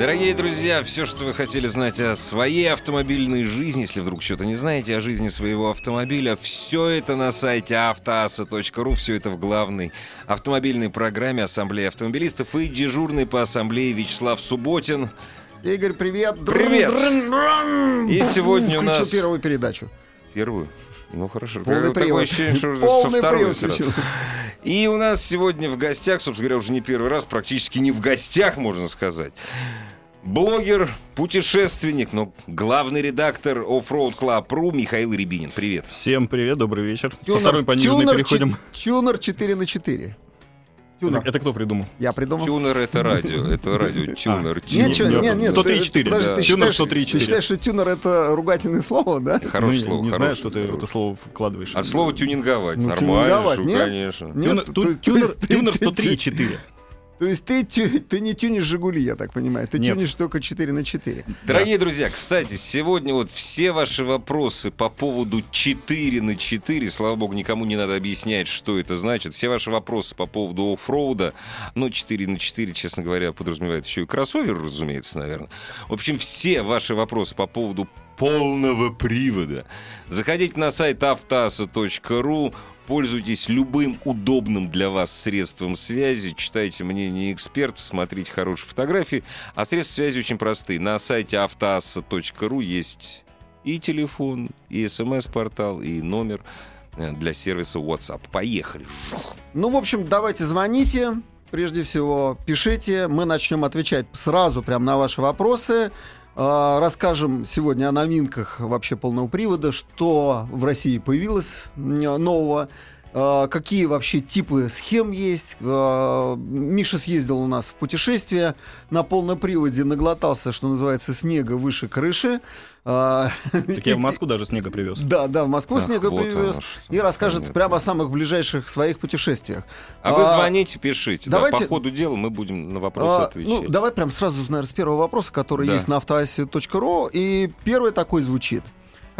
Дорогие друзья, все, что вы хотели знать о своей автомобильной жизни, если вдруг что-то не знаете о жизни своего автомобиля, все это на сайте автоаса.ру, все это в главной автомобильной программе Ассамблеи автомобилистов и дежурный по ассамблее Вячеслав Субботин. Игорь, привет. Привет. И сегодня у нас... первую передачу. Первую? Ну хорошо. Полный Такое привод. ощущение, что уже со Полный второй привод сразу. И у нас сегодня в гостях, собственно говоря, уже не первый раз, практически не в гостях, можно сказать. Блогер, путешественник, но главный редактор Offroad Club.ru Михаил Рябинин. Привет. Всем привет, добрый вечер. Со Тюнер- второй пониженной тюнер переходим. Тюнер 4 на 4. Тюнер. Это, кто придумал? Я придумал. Тюнер это радио, это радио, тюнер, Нет, чё, тюнер. нет, нет, 103,4, ты- подожди, да. ты Тюнер считаешь, 103,4. ты считаешь, что тюнер это ругательное слово, да? Хорошее Ну, слово, Не знаю, что ты это слово вкладываешь. От слова тюнинговать. Ну, Нормально, тюнинговать, же, нет? конечно. Нет, Тюнер, тюнер, тюнер ты- 103,4. То есть ты, ты не тюнишь Жигули, я так понимаю. Ты Нет. тюнишь только 4 на 4. Дорогие друзья, кстати, сегодня вот все ваши вопросы по поводу 4 на 4, слава богу, никому не надо объяснять, что это значит. Все ваши вопросы по поводу оффроуда, ну, 4 на 4, честно говоря, подразумевает еще и кроссовер, разумеется, наверное. В общем, все ваши вопросы по поводу полного привода. Заходите на сайт автоаса.ру, Пользуйтесь любым удобным для вас средством связи, читайте мнение экспертов, смотрите хорошие фотографии. А средства связи очень простые. На сайте автоасса.ру есть и телефон, и смс-портал, и номер э, для сервиса WhatsApp. Поехали. Ну, в общем, давайте звоните. Прежде всего, пишите. Мы начнем отвечать сразу прямо на ваши вопросы. А, Расскажем сегодня о новинках вообще полного привода, что в России появилось м, нового, какие вообще типы схем есть. А, Миша съездил у нас в путешествие на полном приводе, наглотался, что называется, снега выше крыши. А, Так я в Москву даже снега привез. Да, да, в Москву Ах, снега вот привез. И расскажет Понятно. прямо о самых ближайших своих путешествиях. А вы А, звоните, пишите. Да, по ходу дела мы будем на вопросы А, отвечать. ну, давай прям сразу, наверное, с первого вопроса, который Да. есть на автоасе.ру. И первый такой звучит.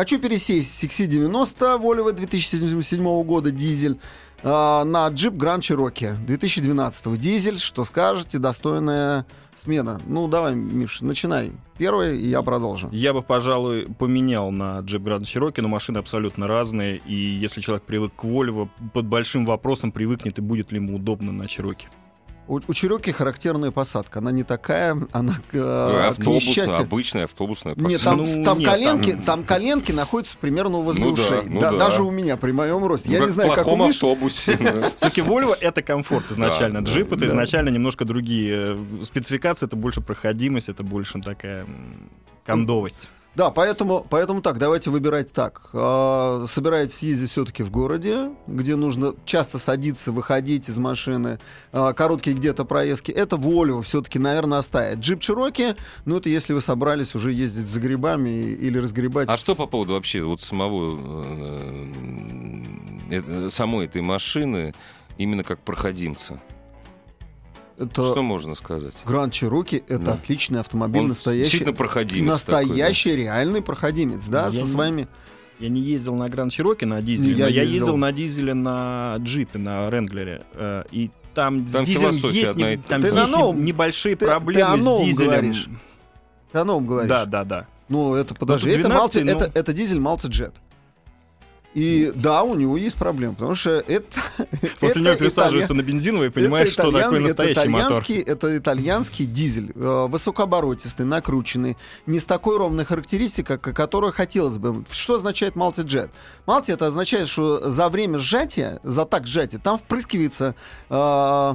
Хочу пересесть с XC90 Volvo 2007 года дизель а, на джип Grand Cherokee 2012 дизель. Что скажете? Достойная смена. Ну, давай, Миш, начинай. Первый, и я продолжу. Я бы, пожалуй, поменял на Jeep Grand Cherokee, но машины абсолютно разные. И если человек привык к Volvo, под большим вопросом привыкнет и будет ли ему удобно на Cherokee. У, у Cherokee характерная посадка. Она не такая, она Ну, э, к автобусная, несчастью. обычная автобусная Нет, там, Ну, там нет, коленки, там- там... коленки находятся примерно возле Ну да, ушей. ну Да, да. Даже у меня при моем росте. Ну, Я как не знаю, в как у автобусе. да. Все-таки Volvo — это комфорт изначально. Да, Джип — это да. изначально немножко другие э, спецификации. Это больше проходимость, это больше такая кондовость. Да, поэтому, поэтому так, давайте выбирать так. А, Собираетесь ездить все-таки в городе, где нужно часто садиться, выходить из машины, а, короткие где-то проездки. Это Volvo все-таки, наверное, оставит. Джип Cherokee, ну это если вы собрались уже ездить за грибами или разгребать. А что по поводу вообще вот самого э, э, самой этой машины именно как проходимца? Это Что можно сказать? Grand Cherokee это Да. отличный автомобиль, Он настоящий. действительно проходимец такой, да? Настоящий, реальный проходимец, да, Я со не- своими. Я не ездил на Гранд Cherokee на дизеле, Я но я ездил. ездил на дизеле на джипе, на Ренглере. э, И там, Там с дизелем есть, одна не- там. Ты на есть новом- не- небольшие ты- ты проблемы о с новом дизелем. говоришь. Ты о новом говоришь. Да, да, да. Ну, это, подожди, тут это, 12, multi- ну. это, это дизель Multijet. И да, у него есть проблемы, потому что это... После это него присаживаешься италья- на бензиновый и это понимаешь, что такое настоящий это мотор. итальянский, Это итальянский дизель, э, высокооборотистый, накрученный, не с такой ровной характеристикой, которую хотелось бы. Что означает multi-jet? Multi это означает, что за время сжатия, за так сжатия, там впрыскивается э,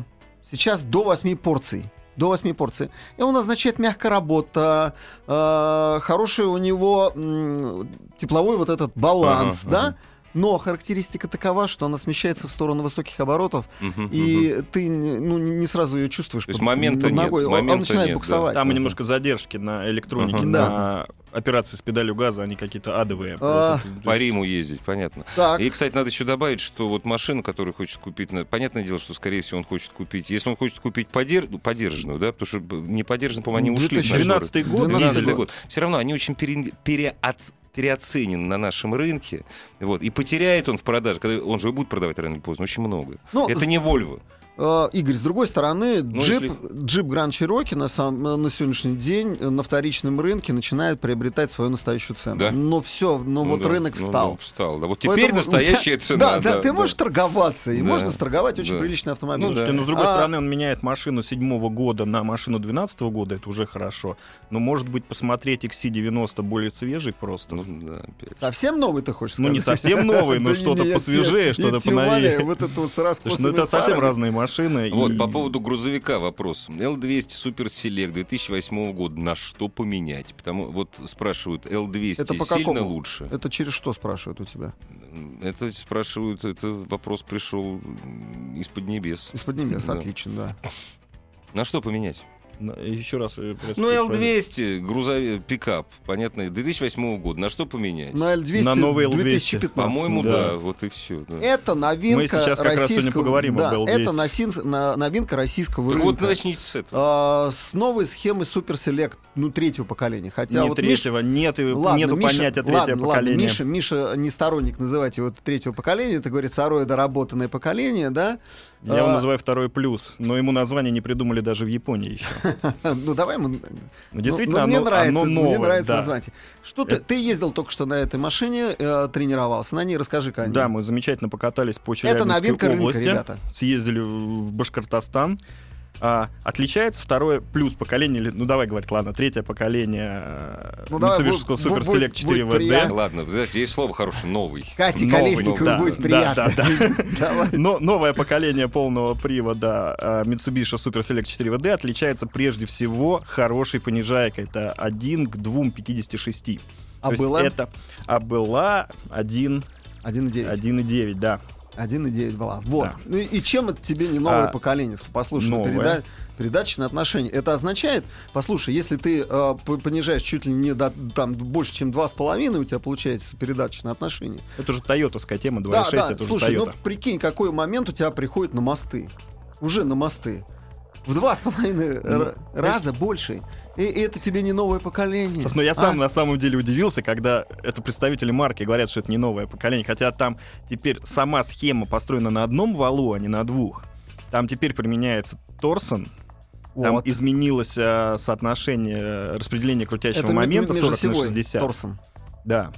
сейчас до 8 порций. До 8 порций. И он означает мягкая работа, э, хороший у него м, тепловой вот этот баланс, Ага, да? ага. но характеристика такова, что она смещается в сторону высоких оборотов, мгм. и ты не- ну, не сразу ее чувствуешь. То есть под- момента под нет, ногой. Он- момента он начинает нет, да. буксовать. Там немножко задержки на электронике, Ага. на операции с педалью газа, они какие-то адовые. А, просто. По есть- Риму ездить, понятно. Так, И, кстати, надо еще добавить, что вот машину, которую хочет купить, на- понятное дело, что, скорее всего, он хочет купить, если он хочет купить подер... ну, подержанную, да, потому что не подержанную, по-моему, они ушли. с нашего 2012 год, рынка. 12 12 год. год. Все равно они очень пере- переоц- переоценены на нашем рынке, вот, и потеряет он в продаже, когда он же будет продавать рано или поздно, очень много. ну, Это не Volvo. Э, Игорь, с другой стороны, Ну, джип, если- джип Grand Cherokee на, сам- на сегодняшний день э, на вторичном рынке начинает приобретать свою настоящую цену. Да? Но все, но Ну вот да, рынок ну встал. да, встал, да. Вот теперь Поэтому у тебя- настоящая цена. Да, да, ты можешь торговаться, и Да. можно сторговать очень Да. приличный автомобиль. Ну да. Но с другой А- стороны, он меняет машину седьмого года на машину 12 года, это уже хорошо. Но, может быть, посмотреть XC90 более свежий просто. Ну, да, опять. Совсем новый ты хочешь Ну, сказать? не совсем новый, но Да что-то посвежее, что-то поновее. Вот это вот с Слушай, раскосыми ну это совсем разные машины. Вот, и- по поводу грузовика вопрос. L200 Super Select 2008 года на что поменять? Потому вот спрашивают, L200 Это по сильно какому? лучше? Это через что спрашивают у тебя? Это спрашивают, это вопрос пришел из-под небес. Из-под небес, Да. отлично, да. На что поменять? Еще раз. э, Ну, правильно. L200, грузовик, пикап, понятно, 2008 года. На что поменять? На L200 На новый L200. 2015. По-моему, да. да. вот и все. Это новинка Мы сейчас как раз российского... сегодня поговорим да, об L200. Это носин- на- новинка российского Так вот рынка. начните с этого. А, с новой схемы Super Select, ну, третьего поколения. Хотя не вот Миш- третьего, нет, и- Ладно, нету Миша- понятия третьего ладно, ладно, поколения. Миша, Миша не сторонник называть его третьего поколения, это говорит второе доработанное поколение, да? Я его А, называю второй плюс, но ему название не придумали даже в Японии еще. Ну давай мы. Ну, действительно, ну, мне нравится, мне нравится название. Что ты, ты ездил только что на этой машине, э, тренировался на ней, расскажи-ка о ней. Да, мы замечательно покатались по это Челябинской области, ребята. съездили в Башкортостан. А, отличается второе плюс поколение, или- ну давай говорить, ладно, третье поколение э, Ну, будет- Select 4 будет VD. приятно. Ладно, знаете, есть слово хорошее, новый. Кате Новый, Колесниковой да, будет да, приятно. да, да. Давай. Но новое поколение полного привода Mitsubishi Super Select 4 VD отличается прежде всего хорошей понижайкой. Это 1 к 2,56. А была Это, а была 1, 1,9. 1,9, да. 1,9 была. Вот. Да. Ну и и чем это тебе не новое А, поколение? Послушай, новое. переда- передаточные отношения. Это означает, послушай, если ты э, понижаешь чуть ли не до там больше, чем 2,5, у тебя получается передаточные отношения. Это уже тойотовская тема, 2.6, Да, да, это уже слушай, ну прикинь, какой момент у тебя приходит на мосты. Уже на мосты. В два с половиной Ну, раза больше. И, и это тебе не новое поколение. Но я А? сам на самом деле удивился, когда это представители марки говорят, что это не новое поколение, хотя там теперь сама схема построена на одном валу, а не на двух. Там теперь применяется торсон, там Вот. изменилось э, соотношение э, распределения крутящего Это момента м- 40 на межосевой 60. Торсон. Да.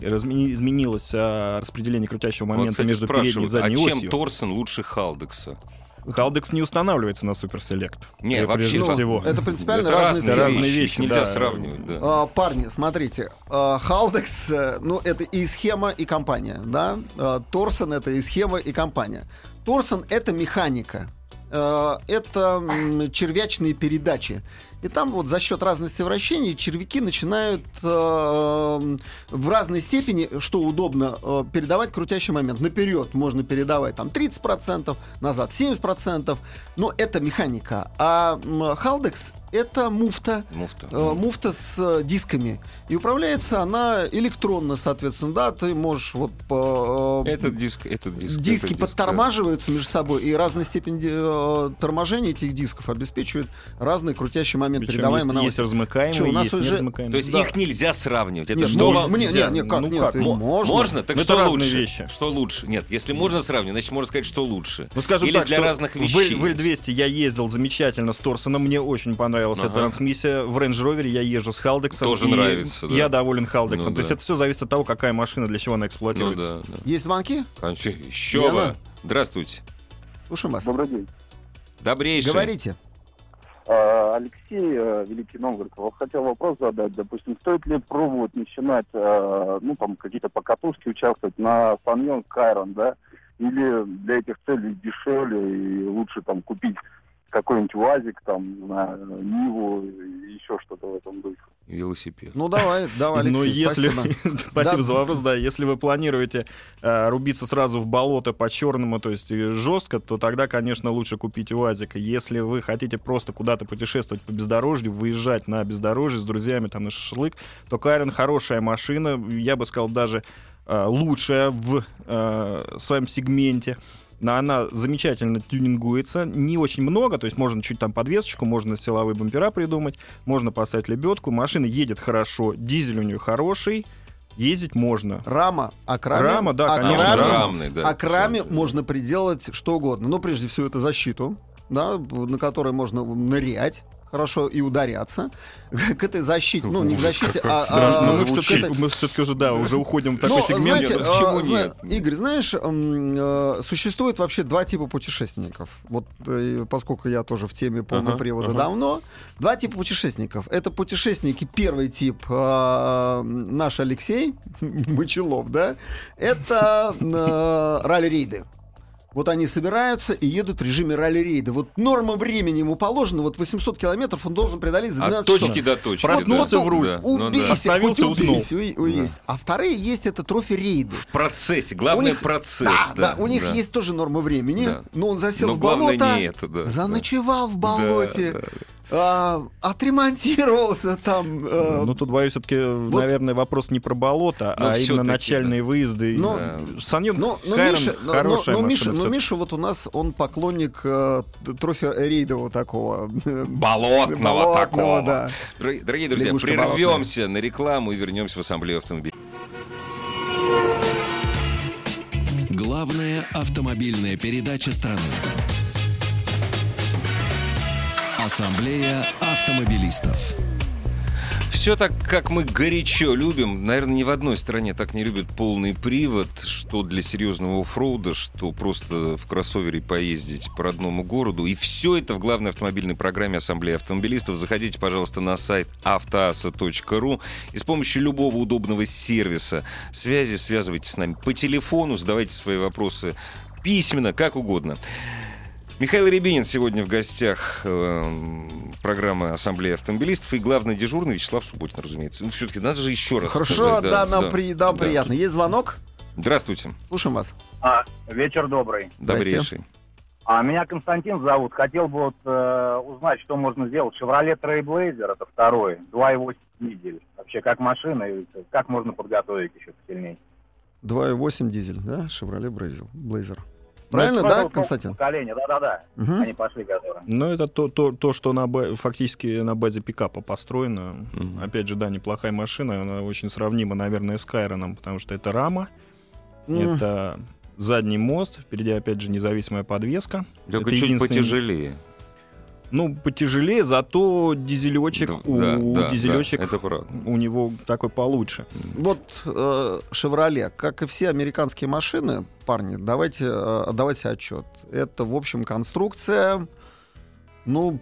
Размени- изменилось э, распределение крутящего Вот, момента кстати, между передней и задней а чем осью. Торсон лучше Халдекса? Халдекс не устанавливается на Super Select. Не, вообще ну, всего. Это принципиально Это разные, разные схемы. вещи, Нельзя да. сравнивать, да. А, парни, смотрите, а, Халдекс, э, ну это и схема, и компания, да? А, Торсон это и схема, и компания. Торсон это механика. Э, Это червячные передачи. И там вот за счет разности вращений червяки начинают э, в разной степени, что удобно, э, передавать крутящий момент. Наперед можно передавать там 30%, назад 70%, но это механика. А Халдекс это муфта, Муфта. Э, муфта с э, дисками. И управляется она электронно, соответственно, да, ты можешь вот по... э, Этот диск, этот диск. Диски этот диск, подтормаживаются между собой, и разная степень э, торможения этих дисков обеспечивает разный крутящий момент Причем передаваемой есть, есть новости. размыкаемые, Чё, у нас есть уже- неразмыкаемые. То есть Да. их нельзя сравнивать. Это Нет, что можно- мне- нельзя? не, не, как, Ну нет, как, можно. Можно? Так Ну, что лучше? вещи. Что лучше? Нет, если можно сравнивать, значит можно сказать, что лучше. Ну, скажем Или так, для что разных вещей. в L200 я ездил замечательно с Торсоном, мне очень понравилась Ага. эта трансмиссия. В Range Rover я езжу с Халдексом. Тоже нравится, да. Я доволен Халдексом. Ну То есть да. это все зависит от того, какая машина, для чего она Ну эксплуатируется. да, да. Есть звонки? Еще бы. Здравствуйте. Слушаем вас. Добрый день. Добрейший. Говорите. А, Алексей, э, Великий Новгород, хотел вопрос задать. Допустим, стоит ли пробовать начинать, э, ну, там, какие-то покатушки участвовать на Саньон Кайрон, да? Или для этих целей дешевле и лучше там купить какой-нибудь УАЗик, там, знаю, Ниву, еще что-то в этом духе. Велосипед. Ну давай, давай, Алексей, Но если, спасибо. спасибо Да. за вопрос, да, если вы планируете э, рубиться сразу в болото по черному, то есть э, жестко, то тогда, конечно, лучше купить УАЗик. Если вы хотите просто куда-то путешествовать по бездорожью, выезжать на бездорожье с друзьями там на шашлык, то Кайрон хорошая машина, я бы сказал, даже э, лучшая в э, своем сегменте. Но она замечательно тюнингуется, не очень много, то есть можно чуть там подвесочку, можно силовые бампера придумать, можно поставить лебедку. Машина едет хорошо, дизель у нее хороший, ездить можно. Рама, а к раме, Рама, да, а конечно, раме-. Рамный, да. а к раме Всё. можно приделать что угодно. Ну, прежде всего, это защиту, да, на которой можно нырять хорошо и ударяться. К этой защите, ну, не к защите, а... страшно а, мы все-таки, этой- уже, да, уже уходим в такой Ну, сегмент. знаете, а, почему зна- нет? Игорь, знаешь, э, существует вообще два типа путешественников. Вот э, поскольку я тоже в теме полного Ага, привода ага. давно, два типа путешественников. Это путешественники, первый тип, э, наш Алексей Мочелов, да, это э, ралли-рейды. Вот они собираются и едут в режиме ралли-рейда. Вот норма времени ему положена, вот 800 километров он должен преодолеть за 12 От часов. точки до точки. Проснулся да. в руль. Да, ну да. Убейся, хоть уснул. убейся, у- уесть. А вторые есть это трофи-рейды. В процессе. Главное У них- процесс. Да, да, у них да. есть тоже норма времени, Да. но он засел Но в болото, это, да. заночевал в Да, болоте, да. А, отремонтировался там. э, Ну, тут, боюсь, все-таки, наверное, вопрос не про болото, Но а именно начальные выезды. Ну, Да. Саньон ну, ну, Хайрон Миша, ну, хорошая ну, машина Миша, ну, вот у нас, он поклонник э, трофи-рейдового такого. Болотного, Болотного, такого. да. Дорогие, друзья, Лягушка прервемся на рекламу и вернемся в ассамблею автомобилей. Главная автомобильная передача страны. Ассамблея автомобилистов. Все так, как мы горячо любим. Наверное, ни в одной стране так не любят полный привод, что для серьезного оффроуда, что просто в кроссовере поездить по родному городу. И все это в главной автомобильной программе Ассамблеи автомобилистов. Заходите, пожалуйста, на сайт автоаса.ру и с помощью любого удобного сервиса связи связывайтесь с нами по телефону, задавайте свои вопросы письменно, как угодно. Михаил Рябинин сегодня в гостях э, программы Ассамблеи автомобилистов и главный дежурный Вячеслав Субботин, разумеется. Ну, все-таки надо же еще раз Хорошо, сказать, да, нам, при- нам приятно. Есть звонок? Здравствуйте, Слушаем вас. А, вечер добрый. добрейший. А меня Константин зовут. Хотел бы вот э, узнать, что можно сделать. Chevrolet Trailblazer, это второй, 2,8 дизель. Вообще, как машина, и как можно подготовить еще посильнее? 2.8 дизель, да? Шевроле Брейзел. Блейзер. Правильно, Ну, да, Константин? Поколения, да-да-да. Мгм. Они пошли, которые. Ну, это то, то, то что на, фактически на базе пикапа построено. Мгм. Опять же, да, неплохая машина. Она очень сравнима, наверное, с Кайроном, потому что это рама, М. это задний мост, впереди, опять же, независимая подвеска. Только Это чуть единственный- потяжелее. Ну, потяжелее, зато дизелечек Да, у да, да, дизелечек да, это правда. у него такой получше. Вот э, «Шевроле», как и все американские машины, парни, давайте э, отдавайте отчет. Это, в общем, конструкция, ну,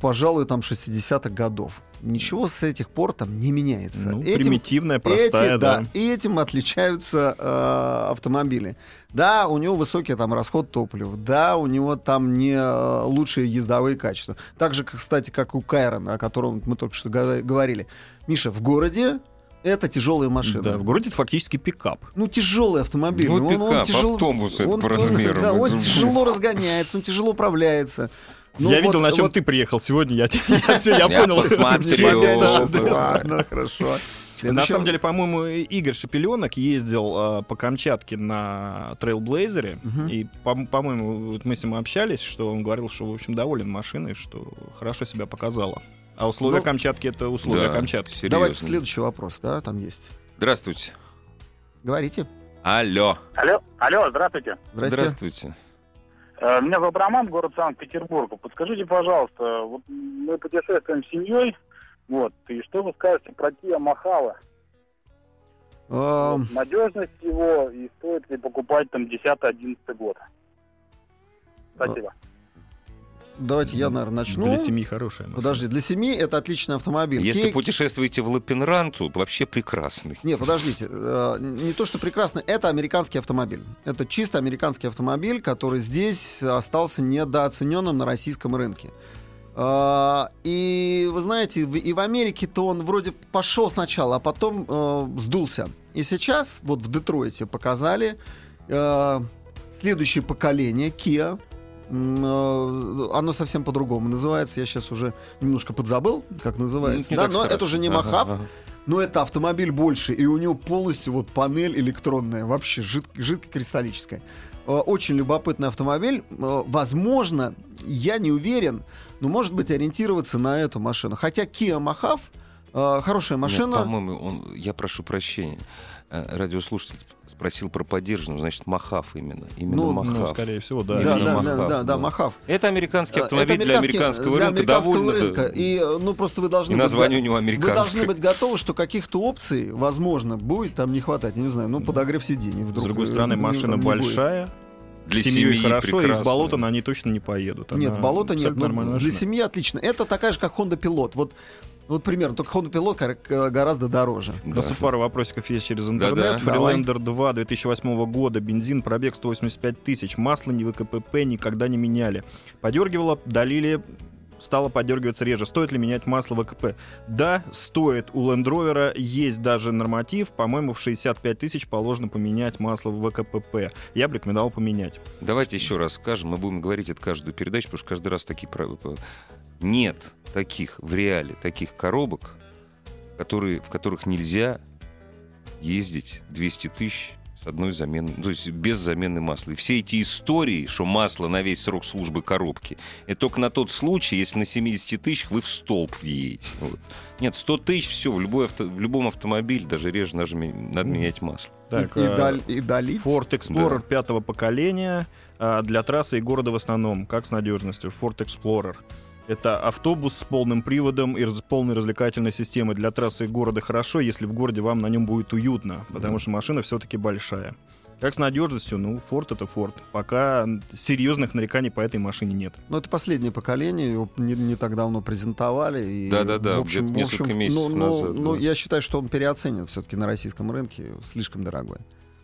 пожалуй, там 60-х годов. Ничего с этих пор там не меняется. Ну, Этим- примитивная, простая, эти, да. И этим отличаются э, автомобили. Да, у него высокий там расход топлива. Да, у него там не э, лучшие ездовые качества. Так же, кстати, как у Кайрона, о котором мы только что говорили. Миша, в городе это тяжелые машины. Да, в городе это фактически пикап. Ну, тяжелый автомобиль. Ну, Он- он пикап, тяжело- автобус это он- по он- размеру. Да, он тяжело разгоняется, он тяжело управляется. Ну, я вот- видел, на чем вот- ты приехал сегодня. Я, я, я Я понял. посмотрел. Ладно, хорошо. На Следующий- самом деле, по-моему, Игорь Шапеленок ездил а, по Камчатке на трейлблейзере. И, по- по-моему, вот мы с ним общались, что он говорил, что, в общем, доволен машиной, что хорошо себя показала. А условия Ну, Камчатки — это условия Да, Камчатки. серьезно. Давайте следующий вопрос, да, там есть. Здравствуйте. Говорите. Алло. Алло, алло, здравствуйте. Здравствуйте. Э, Меня зовут Роман, город Санкт-Петербург. Подскажите, пожалуйста, вот мы путешествуем с семьей, вот, и что вы скажете про Kia Махала? Эм, Надежность его и стоит ли покупать там 10-11 год? Спасибо. Давайте я, наверное, начну. Для семьи хорошая машина. Подожди, для семьи это отличный автомобиль. Если Кей- путешествуете в Лапенранту, вообще прекрасный. Не, подождите. э, Не то, что прекрасно, это американский автомобиль. Это чисто американский автомобиль, который здесь остался недооцененным на российском рынке. А, И вы знаете, и в Америке-то он вроде пошел сначала, а потом э, сдулся. И сейчас вот в Детройте показали э, следующее поколение Kia. Э, Оно совсем по-другому называется. Я сейчас уже немножко подзабыл, как называется. Ну, да, но это уже не Ага, Махав, ага. но это автомобиль больше, и у него полностью вот панель электронная, вообще жид- жидкокристаллическая. Э, Очень любопытный автомобиль. Э, Возможно, я не уверен, но может быть ориентироваться на эту машину. Хотя Kia Mahav э, хорошая Нет, машина. по-моему, он, я прошу прощения. Э, Радиослушатель спросил про поддержанную, значит, Махав именно. Именно Ну, Махав. Ну, скорее всего, да. да, именно да, да, Махав, да, да, да. Махав. Это американский Э, автомобиль это для американский- американского для рынка. американского довольно, да. рынка. И, э, ну, просто вы должны И быть название го- у него Вы должны американское. быть готовы, что каких-то опций, возможно, будет там не хватать. Я не знаю, ну, подогрев сидений вдруг. С другой стороны, ну, машина большая, Для семьей семьи хорошо, и в прекрасно. болото на они точно не поедут. Нет, Она в болото нет. абсолютно но нормальная для машина. семьи отлично. Это такая же, как Honda Pilot. Вот, вот примерно, только Honda Pilot гораздо дороже. У Да. нас тут пара вопросиков есть через интернет. Давай. Freelander 2 2008 года, бензин, пробег 185 тысяч, масло не ВКПП никогда не меняли. Подергивало, долили, стало подергиваться реже. Стоит ли менять масло ВКП? Да, стоит. У Land Rover есть даже норматив. По-моему, в 65 тысяч положено поменять масло в ВКПП. Я бы рекомендовал поменять. Давайте еще раз скажем, мы будем говорить это каждую передачу, потому что каждый раз такие. Нет таких в реале, таких коробок, которые, в которых нельзя ездить 200 тысяч с одной заменой, то есть без замены масла. И все эти истории, что масло на весь срок службы коробки, это только на тот случай, если на 70 тысячах вы в столб въедете. Вот. Нет, 100 тысяч, все, в, любой авто- в любом автомобиле, даже реже надо, надо менять масло. Так, и, и э, дали- и долить. Ford Explorer пятого поколения а, для трассы и города в основном. Как с надежностью? Ford Explorer. Это автобус с полным приводом и раз- полной развлекательной системой. Для трассы города хорошо, если в городе вам на нем будет уютно, потому что машина все-таки большая. Как с надежностью? Ну, Ford это Ford. Пока серьезных нареканий по этой машине нет. Ну, это последнее поколение, его не, не так давно презентовали. Да-да-да, в общем- в несколько общем, месяцев ну, ну, назад, ну, да. я считаю, что он переоценен все-таки на российском рынке, слишком дорогой.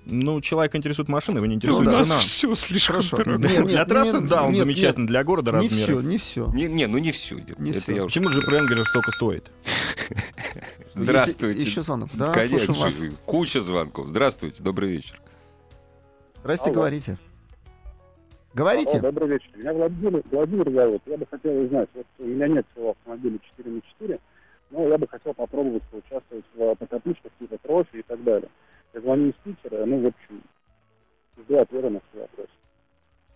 Ну, человек интересует машина, его не Ну, интересует да. цена. все слишком Хорошо. дорого. Нет, нет, для трассы, нет, да, он нет, замечательный. Для города Не размеры. все, не все. Не, не, ну не все. Не это всё. я. Почему же Wrangler столько стоит? Здравствуйте. Еще звонок. Да, Конечно, вас. куча звонков. Здравствуйте, добрый вечер. Здрасте, Алло. говорите. Говорите. добрый вечер. Меня Владимир, Владимир зовут. Я бы хотел узнать, вот у меня нет своего автомобиля 4 на 4, но я бы хотел попробовать поучаствовать в покатушках типа трофи и так далее. Я звоню из Питера, ну, в общем, жду ответа на свой вопрос.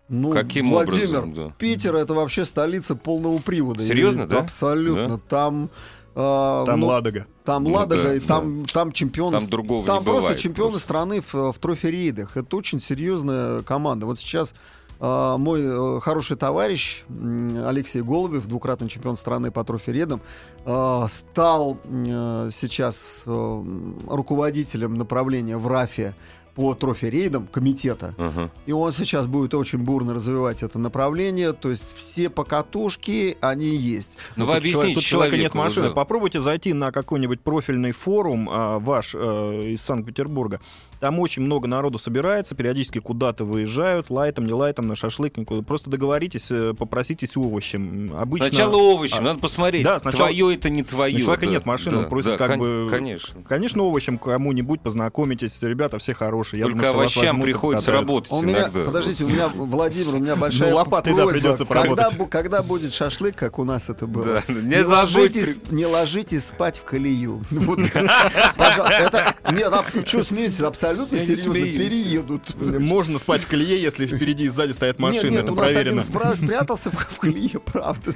Ну, Каким Владимир, образом? Да. Питер это вообще столица полного привода. Серьезно, И- да? Абсолютно. Там, э, Там ну, Ладога. там Ну Ладога, да, и там, там чемпионы. Там другого там не просто бывает. чемпионы просто. страны в, в трофи-рейдах. Это очень серьезная команда. Вот сейчас мой э, хороший товарищ Алексей Голубев, двукратный чемпион страны по трофи-рейдам, э, стал э, сейчас э, руководителем направления в РАФе по трофи-рейдам комитета. Ага. И он сейчас будет очень бурно развивать это направление. То есть все покатушки, они есть. Ну, тут вы объясните человек- тут человека нет машины. да. Попробуйте зайти на какой-нибудь профильный форум а, ваш э, из Санкт-Петербурга. Там очень много народу собирается, периодически куда-то выезжают, лайтом, не лайтом, на шашлык, никуда. Просто договоритесь, э, попроситесь овощем. Обычно... Сначала овощи, а, надо посмотреть, да, сначала- твое это не твое. У человека да, нет машины, да, он просит да, как кон- бы- Конечно. Конечно, овощем кому-нибудь познакомитесь. Ребята все хорошие. Я Только думаю, овощам приходится работать У меня, иногда. подождите, у меня, Владимир, у меня большая Ну, лопатой, да, придется когда, поработать. бу- когда будет шашлык, как у нас это было, Да, не, не ложитесь, при- не ложитесь спать в колею. Пожалуйста, нет, что смеетесь, абсолютно Я не серьезно, переедут. Можно спать в колее, если впереди и сзади стоят машины. нет, нет, это у нас проверено. один спра- спрятался в, в колее, правда.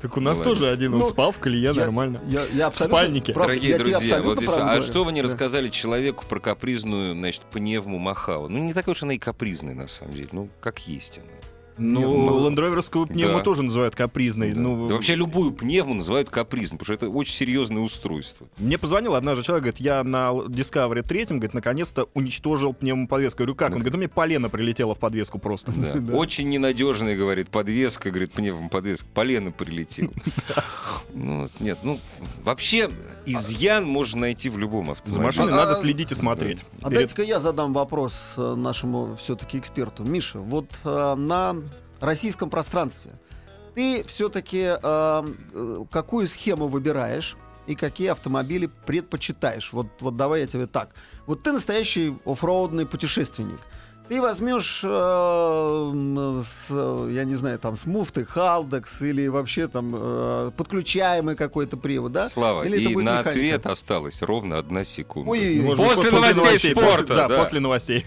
Так у нас Молодец. тоже один, он Ну, спал в колее, Я- нормально. Я, я абсолютно, спальнике. прав- Дорогие я друзья, абсолютно вот правду а говорю. что вы не Да. рассказали человеку про капризную, значит, пневму Махава? Ну, не такая уж она и капризная, на самом деле. Ну, как есть она. Ну, лендроверскую пневму Да. тоже называют капризной. Да. Ну, Да вообще любую пневму называют капризной, потому что это очень серьезное устройство. Мне позвонил однажды человек, говорит, я на Discovery 3, говорит, наконец-то уничтожил пневмоподвеску. Я говорю, как? Он говорит, ну мне полено прилетело в подвеску просто. Да. Да. Очень ненадежная, говорит, подвеска, говорит, пневмоподвеска. Полено прилетел. Ну, нет, ну, вообще изъян можно найти в любом За автомобиле. машиной А, надо следить и смотреть. А дайте-ка я задам вопрос э, нашему все-таки эксперту. Миша, вот э, на российском пространстве ты все-таки какую схему выбираешь и какие автомобили предпочитаешь? Вот, вот давай я тебе так. Вот ты настоящий оффроудный путешественник. Ты возьмешь, э, м, с, э, я не знаю, там, с муфты Халдекс или вообще там э, подключаемый какой-то привод, да? Слава, Или это и будет на механика? ответ осталось ровно одна секунда. Ой-ой-ой. Может быть, После новостей спорта, после- да, да. после новостей.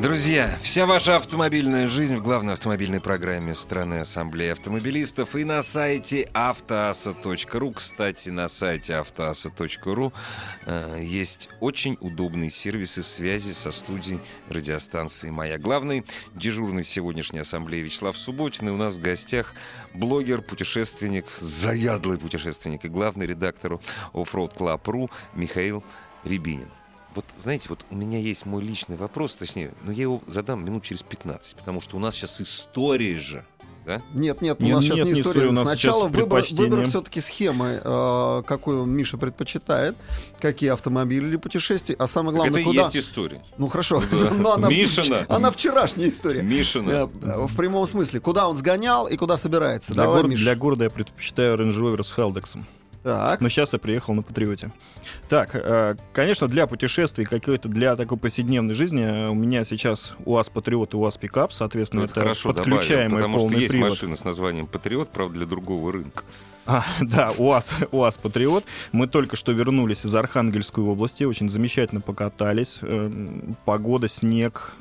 Друзья, вся ваша автомобильная жизнь в главной автомобильной программе страны Ассамблеи автомобилистов и на сайте автоаса.ру. Кстати, на сайте автоаса.ру э, есть очень удобные сервисы связи со студией радиостанции «Моя». Главный дежурный сегодняшней Ассамблеи Вячеслав Субботин. И у нас в гостях блогер, путешественник, заядлый путешественник и главный редактор Offroad Club.ru Михаил Рябинин. Вот, знаете, вот у меня есть мой личный вопрос, точнее, но я его задам минут через 15, потому что у нас сейчас история же, да? Нет, нет, у Нет, нас сейчас нет, не не история. история, Сначала сейчас выбор, выбор все-таки схемы, э, какую Миша предпочитает, какие автомобили или путешествия, а самое Так главное, это и куда... есть история. Ну хорошо, Да. но она, Мишина. она вчерашняя история. Мишина. Э, В прямом смысле, куда он сгонял и куда собирается. Для, Давай, гор- Миш. для города я предпочитаю Range Rover с Халдексом. Так, Но сейчас я приехал на Патриоте. Так, э, конечно, для путешествий, какой-то для такой повседневной жизни э, у меня сейчас УАЗ Патриот и УАЗ Пикап, соответственно, Ну, это, это хорошо добавил, подключаемый потому что полный есть привод. машина с названием «Патриот», правда, для другого рынка. А, да, УАЗ, УАЗ Патриот. Мы только что вернулись из Архангельской области, очень замечательно покатались. Эм, Погода, снег,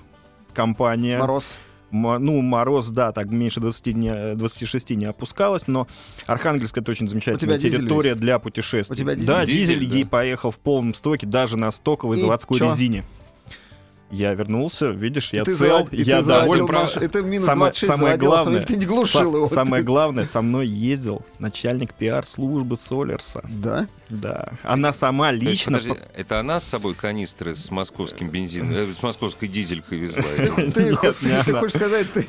компания. Мороз. Ну, мороз, да, так меньше 20 не, 26 не опускалось, но Архангельск это очень замечательная территория для путешествий. У тебя дизель? Да, Дизель, дизель, да. поехал в полном стоке, даже на стоковой И заводской чё? резине. Я вернулся, видишь, я ты цел, и я доволен. И ты минус Самое- 26 самое заводил главное- ты не глушил Са- его. Самое главное, со мной ездил начальник пиар-службы Солерса. Да? Да. Она сама есть, лично... подожди, это она с собой канистры с московским бензином, э, с московской дизелькой везла? или- Ты, хочешь сказать, ты,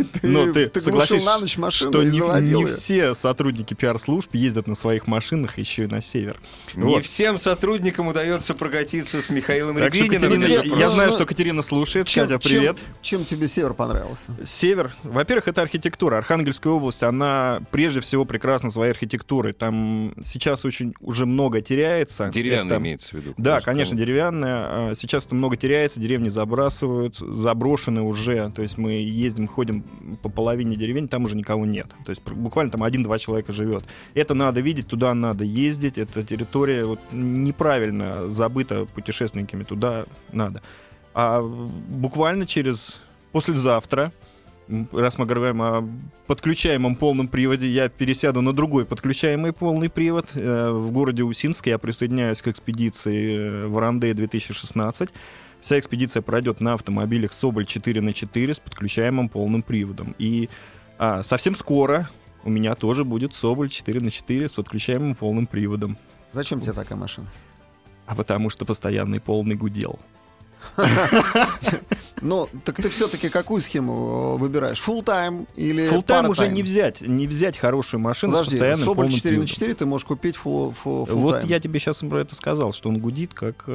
согласись, глушил на ночь машину что и не, заводил не её. все сотрудники пиар-служб ездят на своих машинах еще и на север. Не всем сотрудникам удается прокатиться с Михаилом Рябининым. Я, знаю, что Катерина слушает. Чем- Катя, привет. Чем, чем тебе север понравился? Север, во-первых, это архитектура. Архангельская область, она прежде всего прекрасна своей архитектурой. Там сейчас очень уже много теряется. Деревянный Это- имеется в виду. Да, конечно, ну, деревянная. А, Сейчас это много теряется, деревни забрасывают, заброшены уже. То есть мы ездим, ходим по половине деревень, там уже никого нет. То есть буквально там один-два человека живет. Это надо видеть, туда надо ездить. Эта территория вот, неправильно забыта путешественниками, туда надо. А буквально через послезавтра раз мы говорим о подключаемом полном приводе, я пересяду на другой подключаемый полный привод. Э, В городе Усинск я присоединяюсь к экспедиции э, Варандея 2016. Вся экспедиция пройдет на автомобилях Соболь 4 на 4 с подключаемым полным приводом. И а, совсем скоро у меня тоже будет Соболь 4 на 4 с подключаемым полным приводом. Зачем тебе такая машина? А потому что постоянный полный гудел. Ну, так ты все-таки какую схему э, выбираешь? Full тайм или Фултайм уже part-time? не взять, не взять хорошую машину с Подожди, постоянным Соболь полным 4 на приводом. 4 ты можешь купить full, full, full Вот time. я тебе сейчас про это сказал, что он гудит, как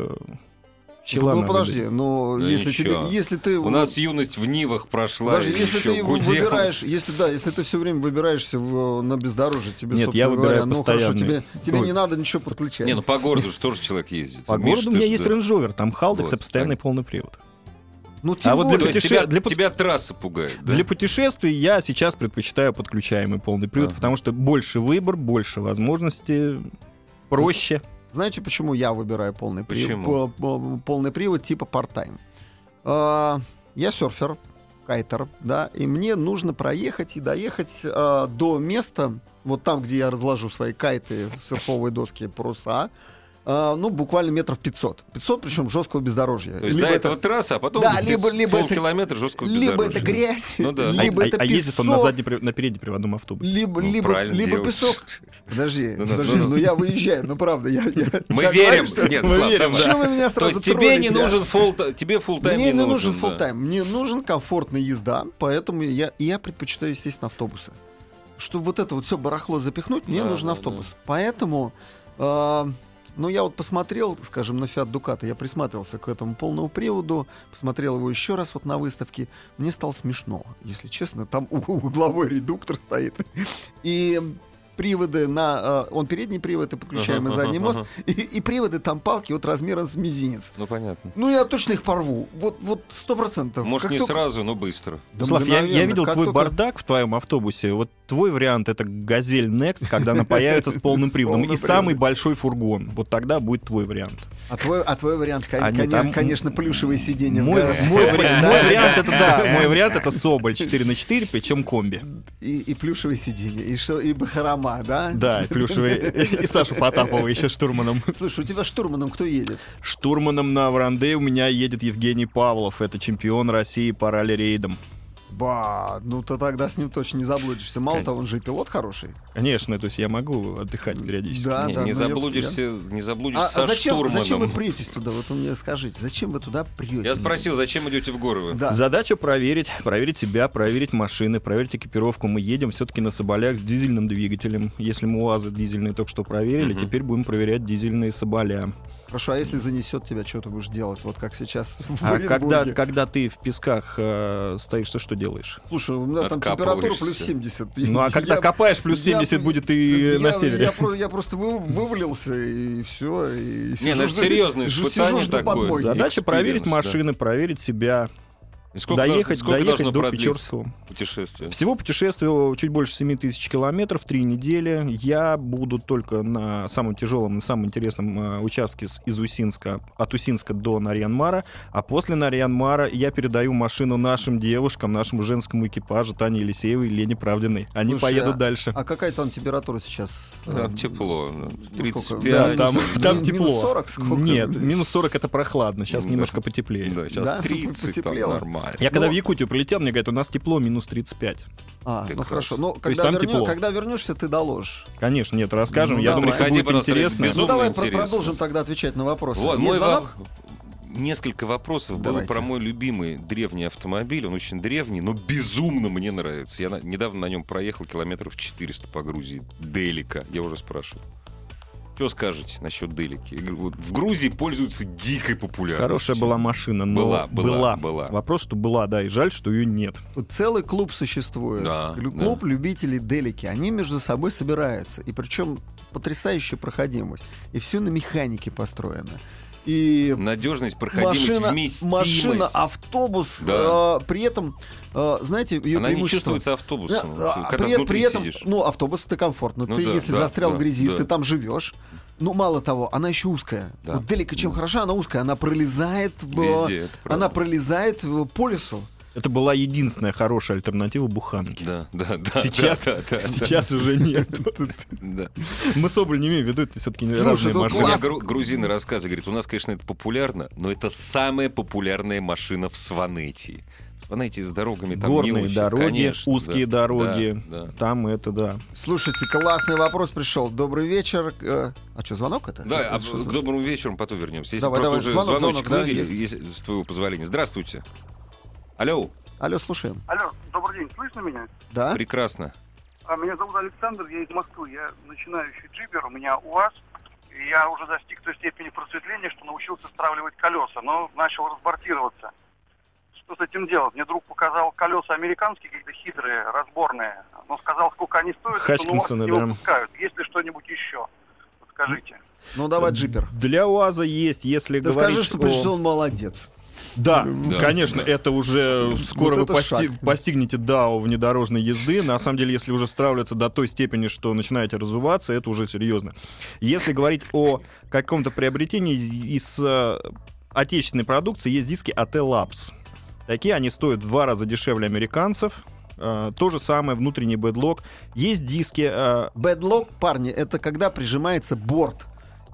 пчела ну, подожди, выдохе. ну, Да если, ничего. тебе, если ты... У нас юность в Нивах прошла. Даже если ты гудел. выбираешь, если да, если ты все время выбираешься в, на бездорожье, тебе, Нет, собственно я выбираю говоря, ну хорошо, постоянный. тебе, тебе Ой. не надо ничего подключать. Не, ну по городу же тоже человек ездит. По Миш, городу у меня есть. Range Rover, там Халдекс Вот, и постоянный понятно. полный привод. Ну, тем А вот для То более. есть путеше- тебя, для тебя трасса пугает, да? Для путешествий я сейчас предпочитаю подключаемый полный привод, Ага. потому что больше выбор, больше возможностей, проще. Знаете, почему я выбираю полный? Почему? По- Полный привод типа part-time. А, Я серфер, кайтер, да, и мне нужно проехать и доехать а, до места, вот там, где я разложу свои кайты, серфовые доски, паруса, а, ну, буквально метров 500. 500, причем жесткого бездорожья. То есть Либо до это- этого трасса, а потом Да, пол- либо- либо это- полкилометра жесткого либо бездорожья. это грязь, Ну да. А, либо а- это а ездит он на, песок, задней, при- на переднеприводном автобусе. Либо, Ну, либо, либо делаешь. песок. Подожди, Ну, подожди, ну, ну. ну я выезжаю, ну правда, я, я- Мы я верим. говорю, что- Нет, Мы Слав, верим. Что вы меня То сразу есть тебе не а? нужен фулл тебе full тайм Мне не нужен да. full тайм, мне нужен комфортная езда, поэтому я, я предпочитаю, естественно, автобусы. Чтобы вот это вот все барахло запихнуть, мне Да, нужен да, автобус. Поэтому, э, ну я вот посмотрел, скажем, на Fiat Ducato, я присматривался к этому полному приводу, посмотрел его еще раз вот на выставке, мне стало смешно, если честно, там угловой редуктор стоит. И приводы на... э, он передний привод и подключаемый Ага, задний ага, мост. ага. И, и приводы там палки вот размером с мизинец. Ну, понятно. Ну, я точно их порву. Вот, вот сто процентов. Может, Как не только- сразу, но быстро. Да Слав, я, я видел Как твой только- бардак в твоем автобусе. Вот твой вариант это Газель Next, когда она появится с полным приводом. И самый большой фургон. Вот тогда будет твой вариант. А твой, а твой вариант, конечно, плюшевые сиденья. Мой, вариант это да, мой вариант это Соболь 4 на 4, причем комби. И, и плюшевые сиденья, и, что, бахрома, да? Да, плюшевый. И Сашу Потапова еще штурманом. Слушай, у тебя штурманом кто едет? Штурманом на Вранде у меня едет Евгений Павлов. Это чемпион России по ралли-рейдам. Ба, ну ты тогда с ним точно не заблудишься. Мало Конечно. того, он же и пилот хороший. Конечно, то есть я могу отдыхать периодически. Да, не да, не ну я- заблудишься, не заблудишься А, со а зачем, штурманом. зачем вы претесь туда? Вот вы мне скажите, зачем вы туда претесь? Я спросил, зачем идете в горы вы? Да. Задача проверить, проверить себя, проверить машины, проверить экипировку. Мы едем все-таки на Соболях с дизельным двигателем. Если мы УАЗы дизельные только что проверили, Мгм. теперь будем проверять дизельные Соболя. Хорошо, а если занесет тебя, что ты будешь делать? Вот как сейчас в А когда, когда ты в песках э, стоишь, ты что делаешь? Слушай, у меня там температура плюс 70. Ну а когда Я- копаешь, плюс я- 70 будет и я, на севере. Я, про- я просто вы- вывалился и все. И Не, сижу, ну это серьезное испытание такое. Задача проверить машины, проверить себя, И Сколько, доехать, должно, сколько доехать должно до Печорского. путешествие? Всего путешествие чуть больше 7 тысяч километров, три недели. Я буду только на самом тяжелом и самом интересном э, участке с, из Усинска, от Усинска до Нарьян-Мара, а после Нарьян-Мара я передаю машину нашим девушкам, нашему женскому экипажу, Тане Елисеевой и Лене Правдиной. Они Слушай, поедут а- дальше. А какая там температура сейчас? Да, Э, тепло. ну, ну, сколько? 35. Да, минус- там, минус- там минус тепло. 40 сколько? Нет, минус 40 это прохладно, сейчас Да. немножко потеплее. Да, сейчас Да, 30, там потеплело. Нормально. Я когда Но- в Якутию прилетел, мне говорят, у нас тепло минус 35. А, ну Прекрасно. хорошо. Но есть когда, там вернё- тепло. когда вернешься, ты доложишь. Конечно, нет, расскажем. Ну, Я давай. думаю, что будет интересно. безумно ну давай интересно. продолжим тогда отвечать на вопросы. Вот, Есть мой звонок? во- Несколько вопросов Давайте. было про мой любимый древний автомобиль. Он очень древний, но безумно мне нравится. Я на- недавно на нем проехал километров 400 по Грузии. Делика. Я уже спрашивал. Что скажете насчет вот В Грузии пользуются дикой популярностью. Хорошая была машина, но Была, была, была. Вопрос, что была, да, и жаль, что ее нет. Вот Целый клуб существует. Да, Лю- да. Клуб любителей делики. Они между собой собираются. И причем потрясающая проходимость. И все на механике построено. И Надежность, проходимость, машина, вместимость. машина, автобус, Да. э, при этом, э, знаете, ее Она не чувствуется автобусом. Да, а когда при, внутри при этом, сидишь. ну, автобус это комфортно. Ну ты, да, если да, застрял да, в грязи, да. ты там живешь. Ну, мало того, она еще узкая. Да. Вот Делика чем Да. хороша, она узкая. Она пролезает, Везде, она пролезает по лесу. Это была единственная хорошая альтернатива буханке. Да, да, да. Сейчас, да, да, да, сейчас уже нет. да. Мы Соболь не имеем в виду, это все-таки Слушай, разные ну У машины. меня классно. гру- грузины рассказывают, говорит, у нас, конечно, это популярно, но это самая популярная машина в Сванетии. Сванетии с дорогами там не Горные очень. дороги, Конечно, узкие да, дороги. да, да. Там это, да. Слушайте, классный вопрос пришел. Добрый вечер. Э, А что, звонок это? Да, Это а что к доброму вечеру потом вернемся. Если Давай, просто давай, уже звонок, звоночек звонок, да, есть. если- с твоего позволения. Здравствуйте. Алло, Алло, слушаем. Алло, добрый день, слышно меня? Да? прекрасно. А, меня зовут Александр, я из Москвы. Я начинающий джибер, у меня УАЗ. И я уже достиг той степени просветления, что научился стравливать колеса, но начал разбортироваться. Что с этим делать? Мне друг показал колеса американские, какие-то хитрые, разборные. Но сказал, сколько они стоят, что Хатчкинсоны, не да. выпускают. Есть ли что-нибудь еще? Вот скажите. Ну, давай, джипер. Для УАЗа есть, если Да говорить скажи, что, о- что он молодец. Да, Да, конечно, да. это уже скоро Вот вы это пости- шаг. постигнете DAO внедорожной езды. На самом деле, если уже стравливаться до той степени, что начинаете разуваться, это уже серьезно. Если говорить о каком-то приобретении из э, отечественной продукции, есть диски AT Labs. Такие они стоят в два раза дешевле американцев. Э, То же самое, внутренний бэдлог. Есть диски... Бэдлок, парни, это когда прижимается борт.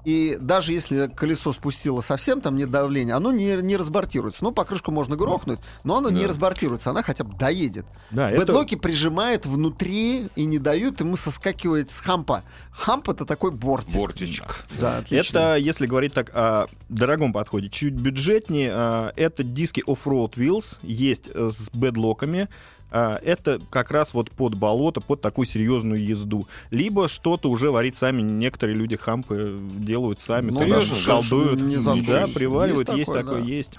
И даже если колесо спустило совсем, там нет давления, оно не, не разбортируется. Ну, покрышку можно грохнуть, но оно не Да. разбортируется, она хотя бы доедет. Да, это... Бэдлоки прижимает внутри и не дают ему соскакивать с хампа. Хамп это такой бортик. Бортичек. Да, отлично. Это, если говорить так о дорогом подходе, чуть бюджетнее, а, это диски Off-Road Wheels, есть э, с бедлоками. А, Это как раз вот под болото, под такую серьезную езду. Либо что-то уже варить сами. Некоторые люди хампы делают сами, Ну, там колдуют. Не да, приваривают, Есть есть такое, да. есть.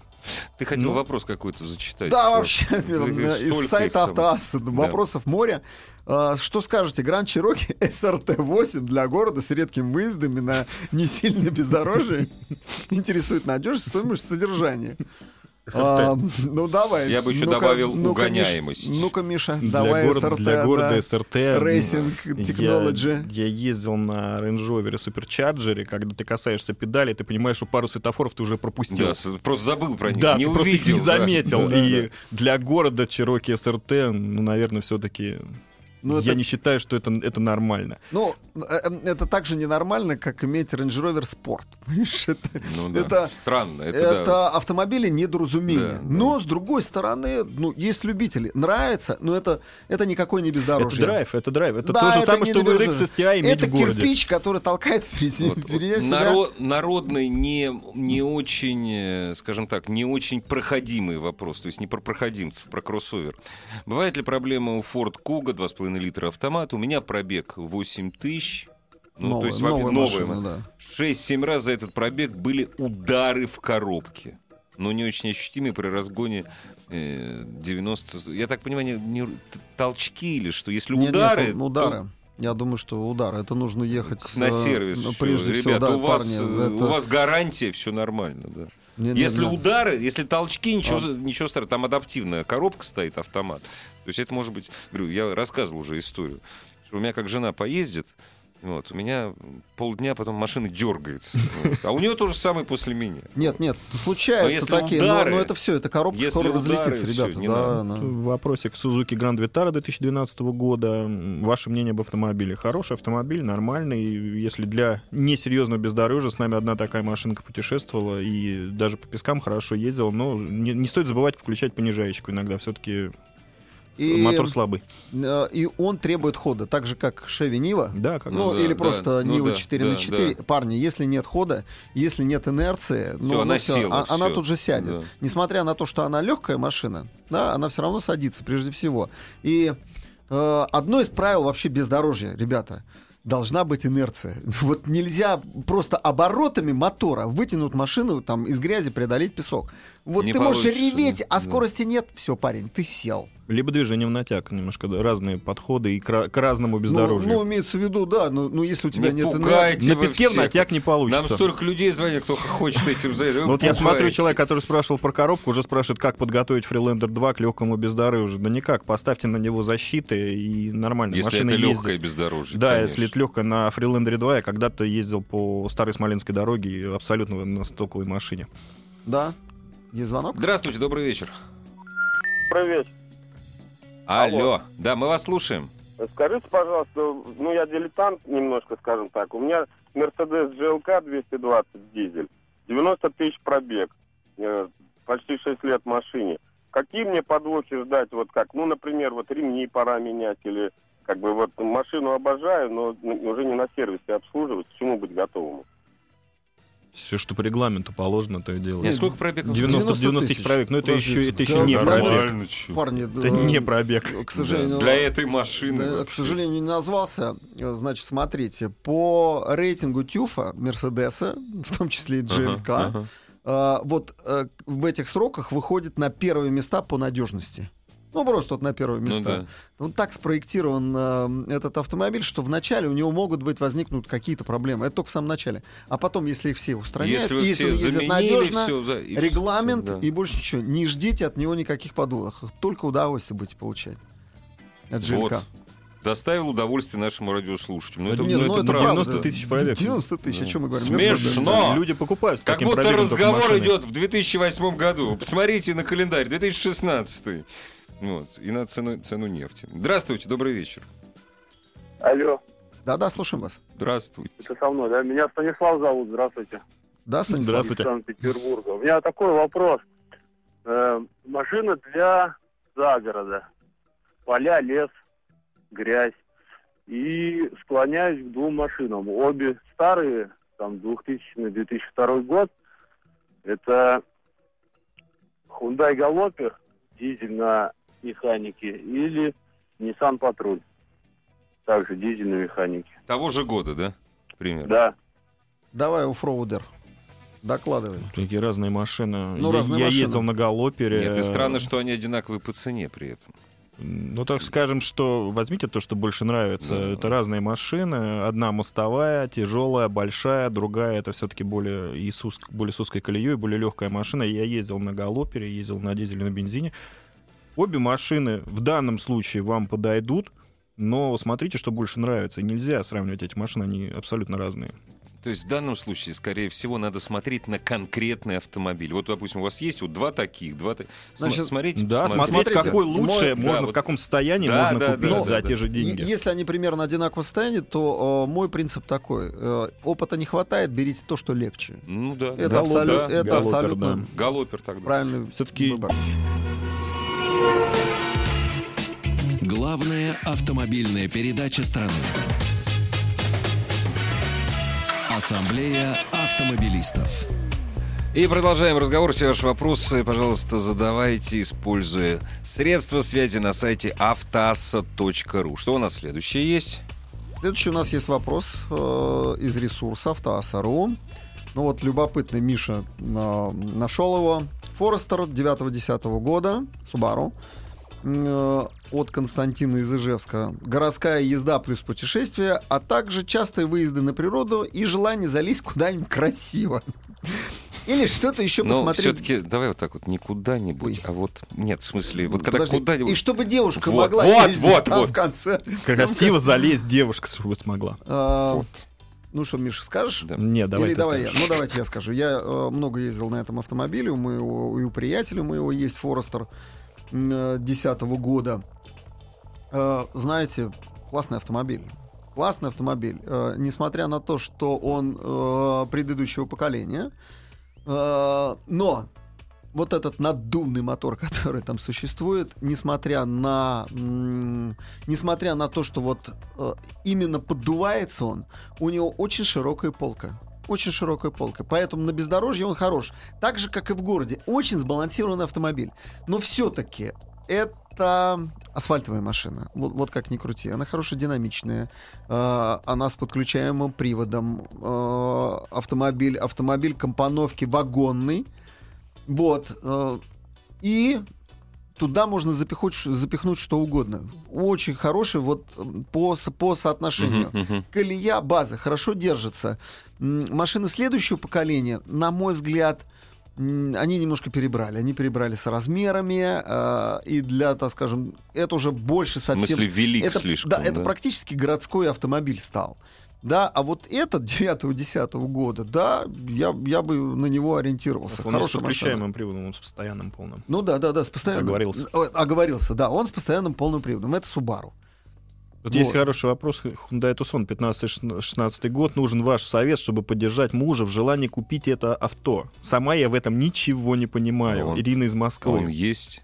Ты хотел Ну. вопрос какой-то зачитать. Да, вообще, из сайта. Автоасса вопросов море. А, Что скажете, Гранд Чироки СРТ-8 для города с редкими выездами на не сильно бездорожье интересует надежность, стоимость, содержание. А, ну давай. Я бы еще Ну-ка, добавил ну-ка, Миш- угоняемость. Ну-ка, Миша, Для давай города, СРТ. для города да. СРТ. Racing я- Technology. Я, ездил на Range Rover Supercharger, когда ты касаешься педали, ты понимаешь, что пару светофоров ты уже пропустил. Да, просто забыл про них. Да, не ты просто их увидел. не да. заметил. Да, и да. для города Чироки СРТ, ну, наверное, все-таки Ну, я это- не считаю, что это, это нормально. Ну, э, э, это так же ненормально, как иметь Range Rover Sport. Это, Ну да, это- странно. Это, это, да. автомобили недоразумения. Да, да. Но, с другой стороны, ну, есть любители. Нравится, но это, это никакой не бездорожье. Это драйв, это драйв. Это Да, то же это самое, что в любитель. RX STI иметь Это в городе. кирпич, который толкает впереди, Вот, впереди вот себя. наро- народный, не, не очень, э, скажем так, не очень проходимый вопрос. То есть не про проходимцев, про кроссовер. Бывает ли проблема у Ford Kuga 2,5 литра автомат? У меня пробег 8 тысяч. Ну, Новая- то есть новая новая машина, да. 6-7 раз за этот пробег были удары в коробке. Но не очень ощутимые при разгоне э, 90... Я так понимаю, не, не толчки или что? Если Нет, нет, удары... ну, удары. Я думаю, что удары. Это нужно ехать то На э, сервис. всё. прежде всего, Ребята, да, у, вас, парни, э, это- у вас гарантия, все нормально, да. Не- не- Если не. удары, если толчки, ничего, А. ничего страшного. Там адаптивная коробка стоит, автомат. То есть это может быть... Говорю, я рассказывал уже историю. Что у меня как жена поездит, вот, у меня полдня потом машина дергается. Вот. А у нее то же самое после меня. Нет, нет, случаются если такие, но- удары, но, это все, это коробка если скоро удары, разлетится, ребята. не да, надо. да. Вопросик Suzuki Grand Vitara 2012 года. Ваше мнение об автомобиле? Хороший автомобиль, нормальный. Если для несерьезного бездорожья, с нами одна такая машинка путешествовала и даже по пескам хорошо ездила, но не, не стоит забывать включать понижаечку иногда. Все-таки И, мотор слабый. э, и он требует хода, так же как Chevy Niva. Да, как Ну, Ну да, или да, просто ну Нива да, 4 да, на 4. Парни, если нет хода, если нет инерции, ну, ну она всё, села, а- она тут же сядет. Да. Несмотря на то, что она легкая машина, да, она все равно садится прежде всего. И э, одно из правил вообще бездорожья, ребята, должна быть инерция. Вот нельзя просто оборотами мотора вытянуть машину там из грязи преодолеть песок. Вот Не ты можешь получится, реветь, да. а скорости нет, все, парень, ты сел. Либо движение в натяг. Немножко да, разные подходы и к, к разному Ну, бездорожью. ну, имеется в виду, да, ну, ну, если у тебя Не нет пугайте На вы песке в всех. натяг не Нам получится. столько людей звонит, кто хочет этим заняться. Вы Вот я смотрю, человек, который спрашивал про коробку, уже спрашивает, как подготовить Freelander 2 к легкому бездорожью. Да никак, поставьте на него защиты и нормально. Если Машина это ездит. легкое бездорожье. Да, конечно. если это легкое. На Freelander 2 я когда-то ездил по старой Смоленской дороге абсолютно на стоковой машине. Да. Есть звонок? Здравствуйте, добрый вечер. Привет. Алло. Да, мы вас слушаем. Скажите, пожалуйста, ну я дилетант немножко, скажем так. У меня Mercedes GLK 220 дизель, 90 тысяч пробег, э, почти 6 лет машине. Какие мне подвохи ждать, вот как, ну, например, вот ремни пора менять или как бы вот машину обожаю, но н- уже не на сервисе обслуживать, к чему быть готовым? Все, что по регламенту положено, то и Нет, делается. сколько пробегов? 90, 90 90 тысяч. пробег, но это еще, это еще да, не пробег. Парни, Это не пробег. к сожалению, Для этой машины. да, к сожалению, не назвался. Значит, смотрите, по рейтингу ТЮФа, Мерседеса, в том числе и GLK, Ага, ага. э, вот э, в этих сроках выходит на первые места по надежности. Ну, просто вот на первые Ну места. да. Он так спроектирован э, этот автомобиль, что вначале у него могут быть возникнут какие-то проблемы. Это только в самом начале. А потом, если их все устраняют, Если если все он ездит заменили, надежно, всё, да, и регламент да. и больше ничего. Не ждите от него никаких подводов. Только удовольствие будете получать. От ЖЛК. Вот. Доставил удовольствие нашему радиослушателю. Ну, Да это, нет, ну, ну, это это правда. 90 тысяч пробег. 90 тысяч, о чем мы говорим? Смешно. Да. Люди покупают с Как таким будто разговор машины. идет в 2008 году. Посмотрите на календарь, 2016. Вот, и на цену, цену нефти. Здравствуйте, добрый вечер. Алло, Да-да, слушаем вас. Здравствуйте. это со мной, да? Меня Станислав зовут, здравствуйте. Да, Станислав? Здравствуйте. Из Санкт-Петербурга. У меня такой вопрос. Э, машина для загорода. Поля, лес, грязь. И склоняюсь к двум машинам. Обе старые, там 2000-2002 год. Это Hyundai Galloper, дизель на механике, или Nissan Patrol, также дизель на механике. Того же года, да? Примерно. Да. Давай, оффроудер. Докладывай. Такие разные машины. Ну, я, разные я машины. ездил на Галопере. Нет, и странно, что они одинаковые по цене при этом. Ну, так скажем, что возьмите то, что больше нравится. Да. Это разные машины. Одна мостовая, тяжелая, большая, другая это все-таки более, и с узк- более с узкой колеей, более легкая машина. Я ездил на Галопере, ездил на дизеле, на бензине. Обе машины в данном случае вам подойдут, но смотрите, что больше нравится. Нельзя сравнивать эти машины, они абсолютно разные. То есть в данном случае, скорее всего, надо смотреть на конкретный автомобиль. Вот, допустим, у вас есть вот два таких, два... та- Значит, смотрите, Да, смотреть, смотрите, какой лучше, мой- можно да, в вот- каком состоянии Да, можно да, купить да, за да, те да. же деньги. Если они примерно одинаково состоянии, то э, мой принцип такой. э, опыта не хватает, берите то, что легче. Ну да. Это, да, абсолю- да. это Галопер, абсолютно да. Галопер тогда. правильный Всё-таки выбор. Главная автомобильная передача страны. Ассамблея автомобилистов. И продолжаем разговор. Все ваши вопросы, пожалуйста, задавайте, используя средства связи на сайте автоаса.ру. Что у нас следующее есть? Следующий у нас есть вопрос э, из ресурса Автоаса.ру. Ну вот любопытный Миша э, нашел его. Форестер 9-10 года, Субару. Э, от Константина из Ижевска. Городская езда плюс путешествие, а также частые выезды на природу и желание залезть куда-нибудь красиво. Или что-то еще Но посмотреть. все-таки давай вот так вот, не куда-нибудь, Ой. а вот... Нет, в смысле, вот когда Подожди, куда-нибудь... И чтобы девушка Вот, могла вот, ездить вот, там вот. в конце. Красиво залезть девушка, чтобы смогла. А, Вот. Ну что, Миша, скажешь? Да. Не, давай Или давай я. скажешь. Ну, давайте я скажу. Я э, много ездил на этом автомобиле. У моего, и у приятеля моего есть Форестер 2010 года. Э, знаете, классный автомобиль. Классный автомобиль. Э, несмотря на то, что он э, предыдущего поколения. Э, но вот этот наддувный мотор, который там существует, несмотря на, несмотря на то, что вот э, именно поддувается он, у него очень широкая полка. Очень широкая полка. Поэтому на бездорожье он хорош. Так же, как и в городе. Очень сбалансированный автомобиль. Но все-таки это асфальтовая машина. Вот, вот как ни крути. Она хорошо динамичная. Э, она с подключаемым приводом. Э, автомобиль, автомобиль компоновки вагонный. Вот. э, И туда можно запихнуть, запихнуть что угодно. Очень хороший вот м, по, по соотношению. Мгм, мгм. Колея, база хорошо держится. Машины следующего поколения, на мой взгляд, они немножко перебрали. Они перебрали с размерами. э, и для, так скажем, это уже больше В совсем... смысле, велик это, слишком. да, это практически городской автомобиль стал. Да, а вот этот 9-10 года, да, я, я бы на него ориентировался. Он с подключаемым приводом, он с постоянным полным. Ну да, да, да, с постоянным... Оговорился. Оговорился, да, он с постоянным полным приводом. Это Subaru. Тут есть Вот. хороший вопрос. Hyundai Tucson 15-16 год. Нужен ваш совет, чтобы поддержать мужа в желании купить это авто. Сама я в этом ничего не понимаю. Он- Ирина из Он Москвы. есть.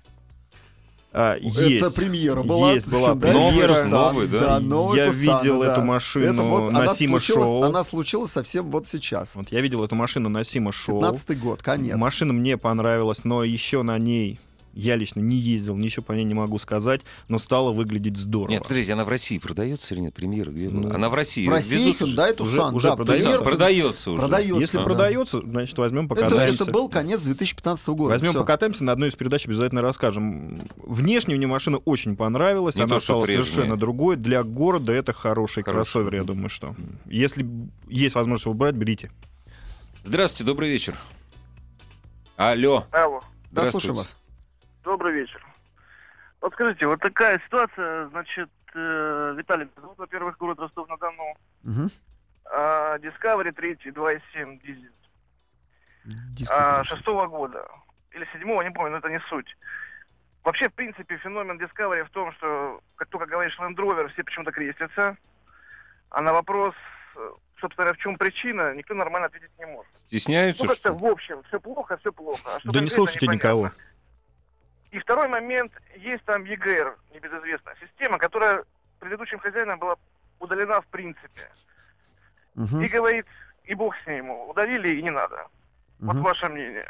А, Это есть. премьера была. Есть, была Да, премьера. Tucson, Новый, да? новый Я Tucson, видел да. эту машину Это вот на она Сима случилась, Шоу. Она случилась совсем вот сейчас. Вот я видел эту машину на Сима Шоу. 15 год, конец. Машина мне понравилась, но еще на ней Я лично не ездил, ничего по ней не могу сказать, но стало выглядеть здорово. Нет, подождите, она в России продается или нет? Премьера где? Ну, она в России. В России везут уже? Hyundai Уже- Tucson. уже да, продается? премьер- Продается уже. Продается. Если да. продается, значит, возьмем, Это, покатаемся. это был конец 2015 года. Возьмем, Всё. покатаемся, на одной из передач обязательно расскажем. Внешне мне машина очень понравилась, Не она то, стала прежняя. совершенно другой. Для города это хороший, Хороший. кроссовер, я думаю, что. Если есть возможность его брать, берите. Здравствуйте, добрый вечер. Алло. Алло, Да, Здравствуйте. слушаю вас. Добрый вечер. Вот скажите, вот такая ситуация, значит, э, Виталий, ну, во-первых, город Ростов-на-Дону, Мгм. а, Discovery 3, 2.7 дизель, а, шестого года, или седьмого, не помню, но это не суть. Вообще, в принципе, феномен Discovery в том, что, как только говоришь Land Rover, все почему-то крестятся, а на вопрос, э, собственно, в чем причина, никто нормально ответить не может. Стесняются, Ну, как-то что в общем, все плохо, все плохо. А что Да не слушайте непонятно. никого. И второй момент, есть там ЕГР, небезызвестная система, которая предыдущим хозяином была удалена в принципе. Мгм. И говорит, и бог с ним, удалили и не надо. Вот Мгм. ваше мнение.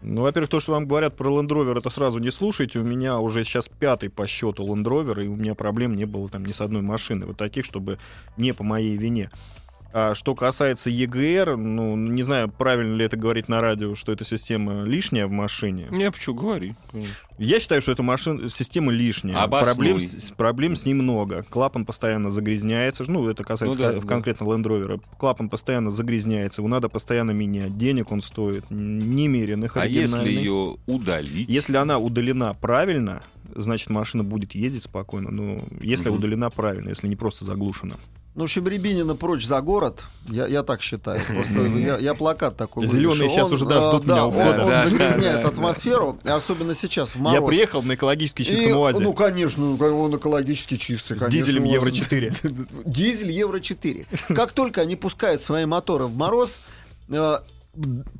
Ну, во-первых, то, что вам говорят про Land Rover, это сразу не слушайте. У меня уже сейчас пятый по счету Land Rover, и у меня проблем не было там ни с одной машины. Вот таких, чтобы не по моей вине. А что касается EGR, ну, не знаю, правильно ли это говорить на радио, что эта система лишняя в машине. Не, почему говори. конечно. Я считаю, что эта машина, система лишняя. Обоснуй. Проблем, с- проблем с ней много. Клапан постоянно загрязняется. Ну, это касается Ну да, ка- да. конкретно Land Rover. Клапан постоянно загрязняется. Его надо постоянно менять. Денег он стоит немеренных. А если ее удалить? Если она удалена правильно, значит машина будет ездить спокойно. Ну, если Мгм. удалена правильно, если не просто заглушена. Ну, в общем, Рябинина прочь за город, я, я так считаю. Просто я, я плакат такой щас Он, уже, да, э, ждут меня у он- входа. Он, Да, да, загрязняет да, атмосферу, особенно сейчас, в мороз. Я приехал на экологически чистом И, УАЗе Ну, конечно, ну, он экологически чистый. с конечно, дизелем УАЗ. Евро 4. Дизель Евро 4. Как только они пускают свои моторы в мороз, э,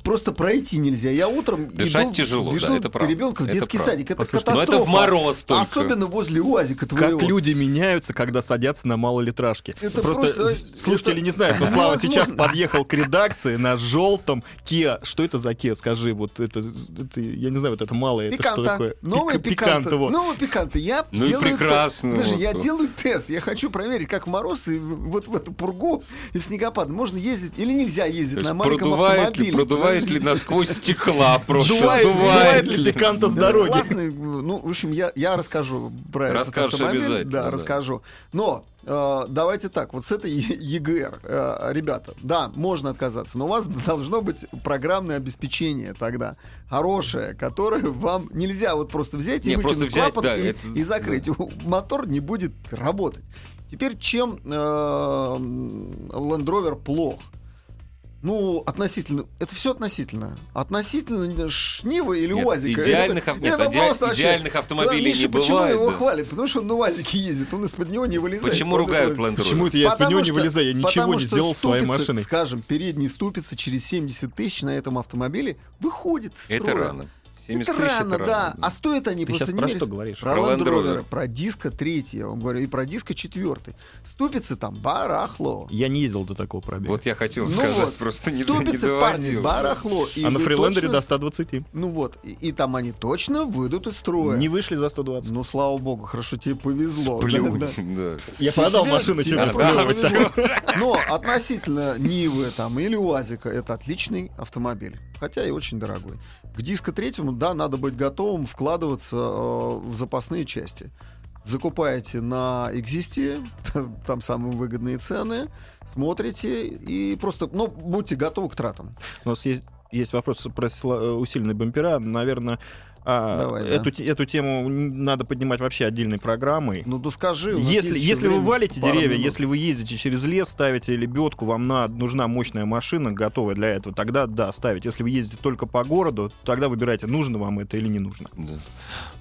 просто пройти нельзя. Я утром Дышать иду, тяжело, везу да, это правда. ребенка в Это детский правда. садик. Это Послушайте, Ну это катастрофа. в мороз только. Особенно возле УАЗика твоего. Как люди меняются, когда садятся на малолитражке. Это просто, просто- слушатели это не знают, но Слава невозможно. сейчас подъехал к редакции на желтом Kia. Что это за Kia? Скажи, вот это, это я не знаю, вот это малое, это что Пиканта. такое? Новые Пик- пиканты. вот. Новые пиканты. Я Ну и делаю прекрасно, те- Подожди, я вот. делаю тест. Я хочу проверить, как в мороз и вот в эту пургу и в снегопад можно ездить или нельзя ездить То на маленьком продувает автомобиле. продувает ли насквозь стекла просто? Сдувает, сдувает ли пиканта с дороги? классный, ну, в общем, я, я расскажу про этот Расскажешь автомобиль. обязательно, Да, да. расскажу. Но э, давайте так, вот с этой ЕГР, э, ребята, да, можно отказаться, но у вас должно быть программное обеспечение тогда хорошее, которое вам нельзя вот просто взять и Не, просто выкинуть взять, клапан да, и, это- и закрыть. Мотор не будет работать. Теперь чем э, Land Rover плох? Ну, относительно. Это все относительно. Относительно Шнивы или Нет, УАЗика. идеальных Это- нет, это идеа- просто вообще- идеальных автомобилей Да, Миша, не почему бывает, его да. хвалят? Потому что он на УАЗике ездит, он из-под него не вылезает. Почему Вот ругают это- Land Rover? Почему это я из-под него не вылезаю? Я ничего не сделал своей ступица, машиной. Скажем, передний ступица через 70 тысяч на этом автомобиле выходит из Это строя. рано. 70 Это тысяч, рано, это да. рано, А стоят они Ты просто сейчас про что говоришь? Про Про Land Rover, про диско третий, я вам говорю, и про диско четвертый. Ступицы там барахло. Я не ездил до такого пробега. Вот я хотел Ну сказать, вот, просто не, не Ступицы, парни, барахло. И а на фрилендере точно до с- 120. Ну вот, и, и там они точно выйдут из строя. Не вышли за 120. Ну, слава богу, хорошо тебе повезло. Сплю, Да, да. Я продал машину, тебе. Но относительно Нивы там, или УАЗика это отличный автомобиль. Хотя и очень дорогой. К диско третьему, да, надо быть готовым вкладываться э, в запасные части. Закупаете на Экзисте, там самые выгодные цены, смотрите и просто, ну, будьте готовы к тратам. У нас есть, есть вопрос про э, усиленные бампера. Наверное, Давай, да. эту, те- эту тему надо поднимать вообще отдельной программой. Ну, да скажи. Если, если вы валите деревья, минут. если вы ездите через лес, ставите лебедку, вам на, нужна мощная машина, готовая для этого, тогда да, ставить. Если вы ездите только по городу, тогда выбирайте, нужно вам это или не нужно. Да.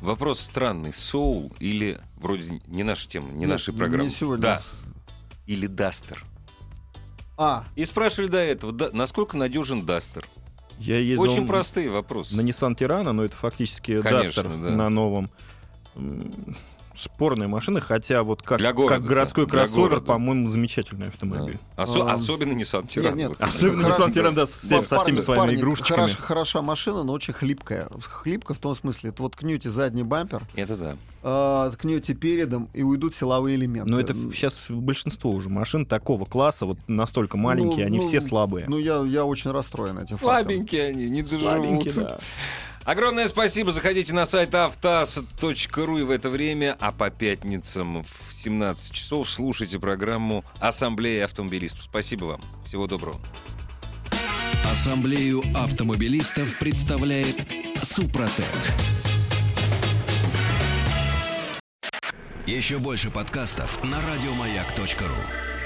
Вопрос странный. Соул или вроде не наша тема, не Нет, нашей не программы. сегодня. Да. Или Дастер. А, И спрашивали до этого, да, насколько надежен Дастер. Я ездил Очень простые вопросы. на Nissan Tirana, но это фактически Конечно, Duster да. на новом. Спорная машина, хотя вот как, Для города, как городской да, кроссовер, по-моему, замечательный автомобиль. Осо- А, особенно Nissan Тиран. нет, Вот. Особенно Nissan Тиран, да, со, всем- со всеми Парни- своими парни, игрушечками. хорош- хороша машина, но очень хлипкая. Хлипкая в том смысле, это вот ткнете задний бампер, Это да. э, ткнете передом, и уйдут силовые элементы. Но это сейчас большинство уже машин такого класса, вот настолько маленькие, они ну, все слабые. Ну, я, я очень расстроен этим фактом. Слабенькие они, не Слабенькие, доживут. да. Огромное спасибо. Заходите на сайт автоаз.ру и в это время, а по пятницам в 17 часов слушайте программу «Ассамблея автомобилистов». Спасибо вам. Всего доброго. Ассамблею автомобилистов представляет Супротек. Еще больше подкастов на радиомаяк.ру.